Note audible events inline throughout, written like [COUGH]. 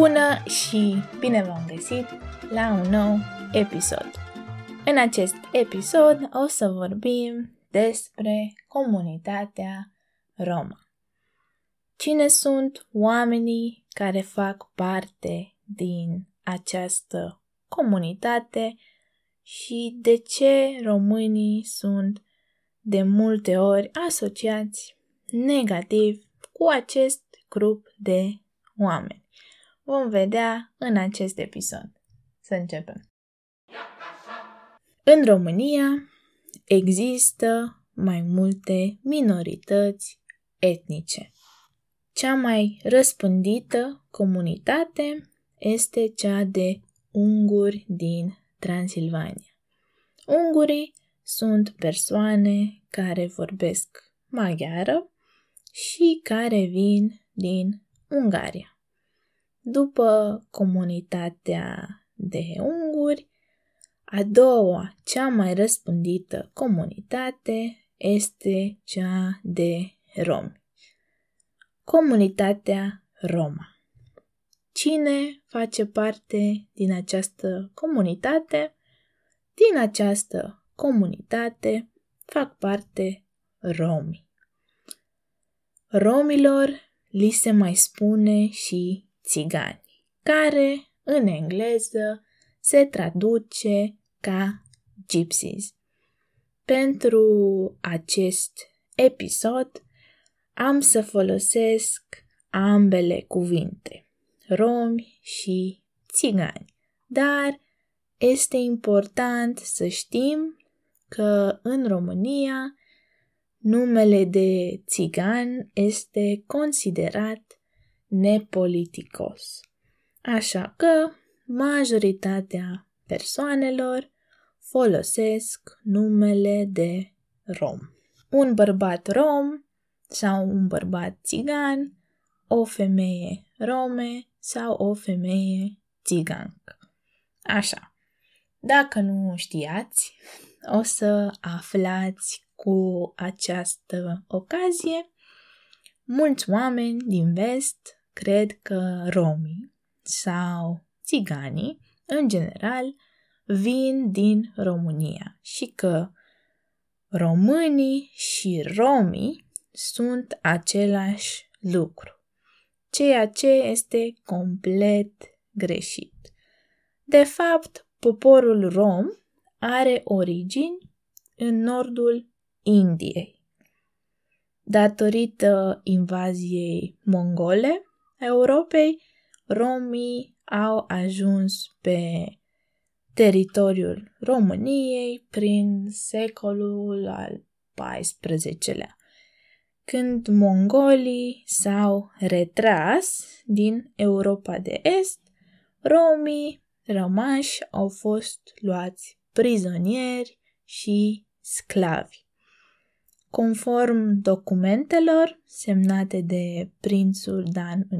Bună și bine v-am găsit la un nou episod. În acest episod o să vorbim despre comunitatea Roma. Cine sunt oamenii care fac parte din această comunitate și de ce românii sunt de multe ori asociați negativ cu acest grup de oameni. Vom vedea în acest episod. Să începem. În România există mai multe minorități etnice. Cea mai răspândită comunitate este cea de unguri din Transilvania. Ungurii sunt persoane care vorbesc maghiară și care vin din Ungaria. După comunitatea de unguri, a doua, cea mai răspândită comunitate este cea de romi. Comunitatea Roma. Cine face parte din această comunitate? Din această comunitate fac parte romi. Romilor li se mai spune și țigani, care în engleză se traduce ca gypsies. Pentru acest episod am să folosesc ambele cuvinte, romi și țigani, dar este important să știm că în România numele de țigan este considerat nepoliticos. Așa că majoritatea persoanelor folosesc numele de rom. Un bărbat rom sau un bărbat țigan, o femeie rome sau o femeie țigancă. Așa. Dacă nu știați, o să aflați cu această ocazie. Mulți oameni din vest cred că romii sau țiganii, în general, vin din România și că românii și romii sunt același lucru, ceea ce este complet greșit. De fapt, poporul rom are origini în nordul Indiei. Datorită invaziei mongole a Europei, romii au ajuns pe teritoriul României prin secolul al XIV-lea, când mongolii s-au retras din Europa de Est, romii rămași au fost luați prizonieri și sclavi. Conform documentelor semnate de prințul Dan I,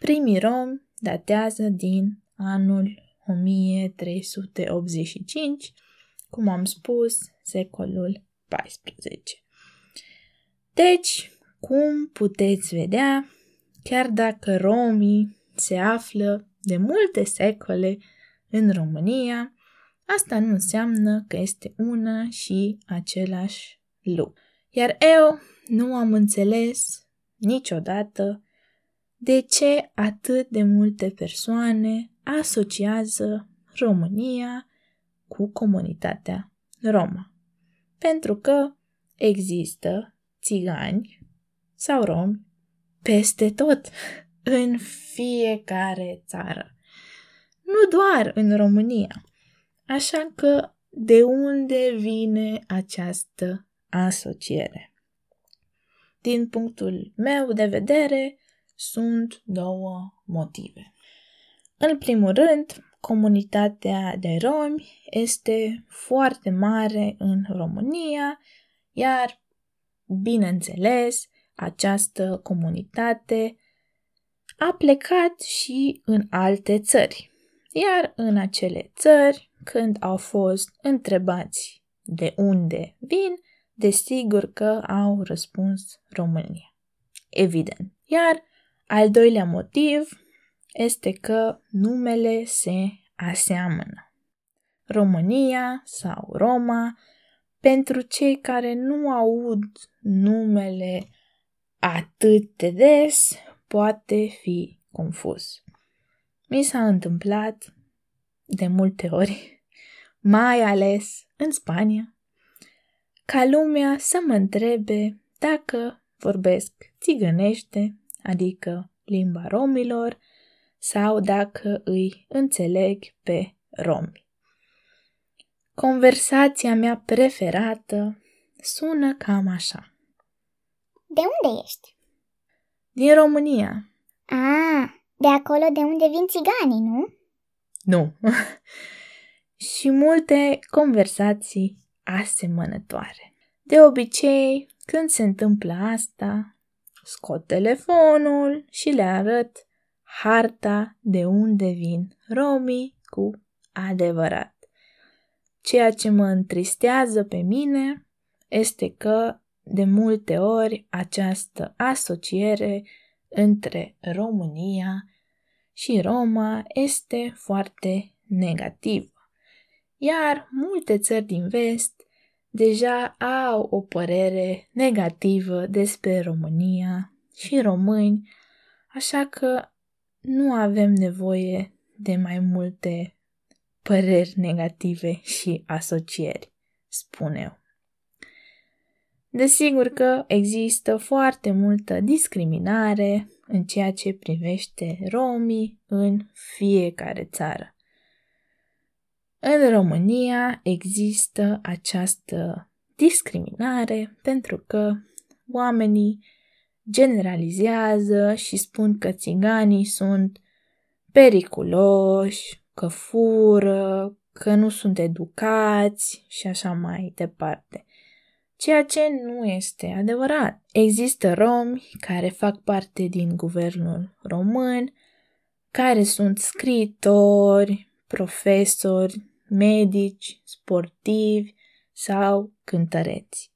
primii romi datează din anul 1385, cum am spus, secolul XIV. Deci, cum puteți vedea, chiar dacă romii se află de multe secole în România, asta nu înseamnă că este una și același lucru. Iar eu nu am înțeles niciodată de ce atât de multe persoane asociază România cu comunitatea Roma. Pentru că există țigani sau romi peste tot, în fiecare țară. Nu doar în România. Așa că de unde vine această asociere? Din punctul meu de vedere, sunt două motive. În primul rând, comunitatea de romi este foarte mare în România, iar, bineînțeles, această comunitate a plecat și în alte țări. Iar în acele țări, când au fost întrebați de unde vin, desigur că au răspuns România. Evident. Iar al doilea motiv este că numele se aseamănă. România sau Roma, pentru cei care nu aud numele atât de des, poate fi confuz. Mi s-a întâmplat de multe ori, mai ales în Spania, ca lumea să mă întrebe dacă vorbesc țigănește, adică limba romilor, sau dacă îi înțeleg pe romi. Conversația mea preferată sună cam așa. De unde ești? Din România. Ah, de acolo de unde vin țiganii, nu? Nu. [LAUGHS] și multe conversații asemănătoare. De obicei, când se întâmplă asta, scot telefonul și le arăt harta de unde vin romii cu adevărat. Ceea ce mă întristează pe mine este că de multe ori această asociere între România și Roma este foarte negativă. Iar multe țări din vest deja au o părere negativă despre România și români, așa că nu avem nevoie de mai multe păreri negative și asocieri, spun eu. Desigur că există foarte multă discriminare în ceea ce privește romii în fiecare țară. În România există această discriminare pentru că oamenii generalizează și spun că țiganii sunt periculoși, că fură, că nu sunt educați și așa mai departe. Ceea ce nu este adevărat. Există romi care fac parte din guvernul român, care sunt scritori, profesori, medici, sportivi sau cântăreți.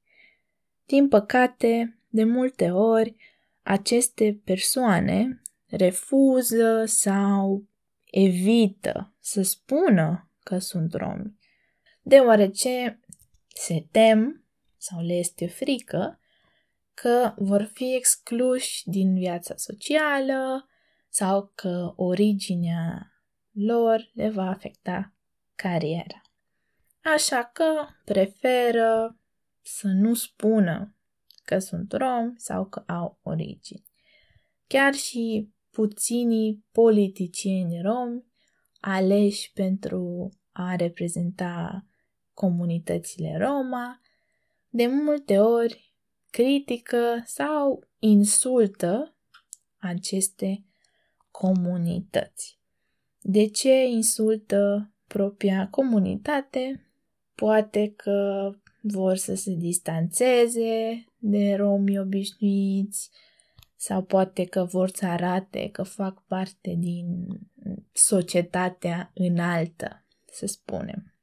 Din păcate, de multe ori, aceste persoane refuză sau evită să spună că sunt romi, deoarece se tem sau le este frică că vor fi excluși din viața socială sau că originea lor le va afecta cariera. Așa că preferă să nu spună că sunt rom sau că au origini. Chiar și puținii politicieni romi aleși pentru a reprezenta comunitățile Roma, de multe ori critică sau insultă aceste comunități. De ce insultă propria comunitate? Poate că vor să se distanțeze de romi obișnuiți sau poate că vor să arate că fac parte din societatea înaltă, să spunem.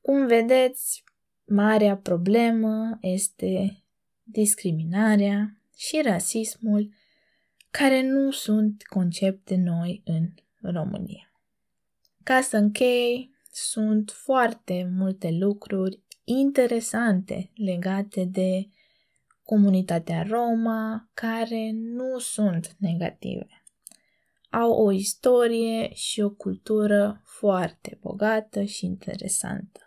Cum vedeți, marea problemă este discriminarea și rasismul, care nu sunt concepte noi în România. Ca să închei, sunt foarte multe lucruri interesante legate de comunitatea Roma care nu sunt negative. Au o istorie și o cultură foarte bogată și interesantă.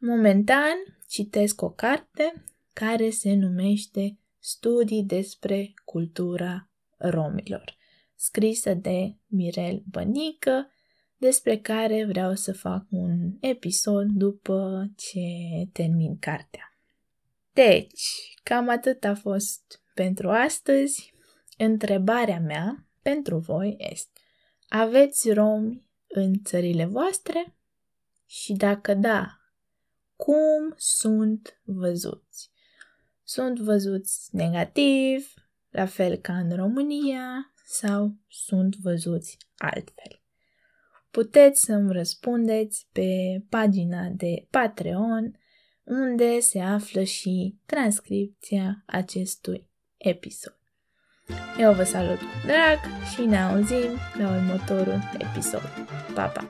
Momentan citesc o carte care se numește Studii despre cultura romilor, scrisă de Mirel Bănică, despre care vreau să fac un episod după ce termin cartea. Deci, cam atât a fost pentru astăzi. Întrebarea mea pentru voi este: aveți romi în țările voastre? Și dacă da, cum sunt văzuți? Sunt văzuți negativ, la fel ca în România, sau sunt văzuți altfel? Puteți să-mi răspundeți pe pagina de Patreon, unde se află și transcripția acestui episod. Eu vă salut cu drag și ne auzim la următorul episod. Pa, pa!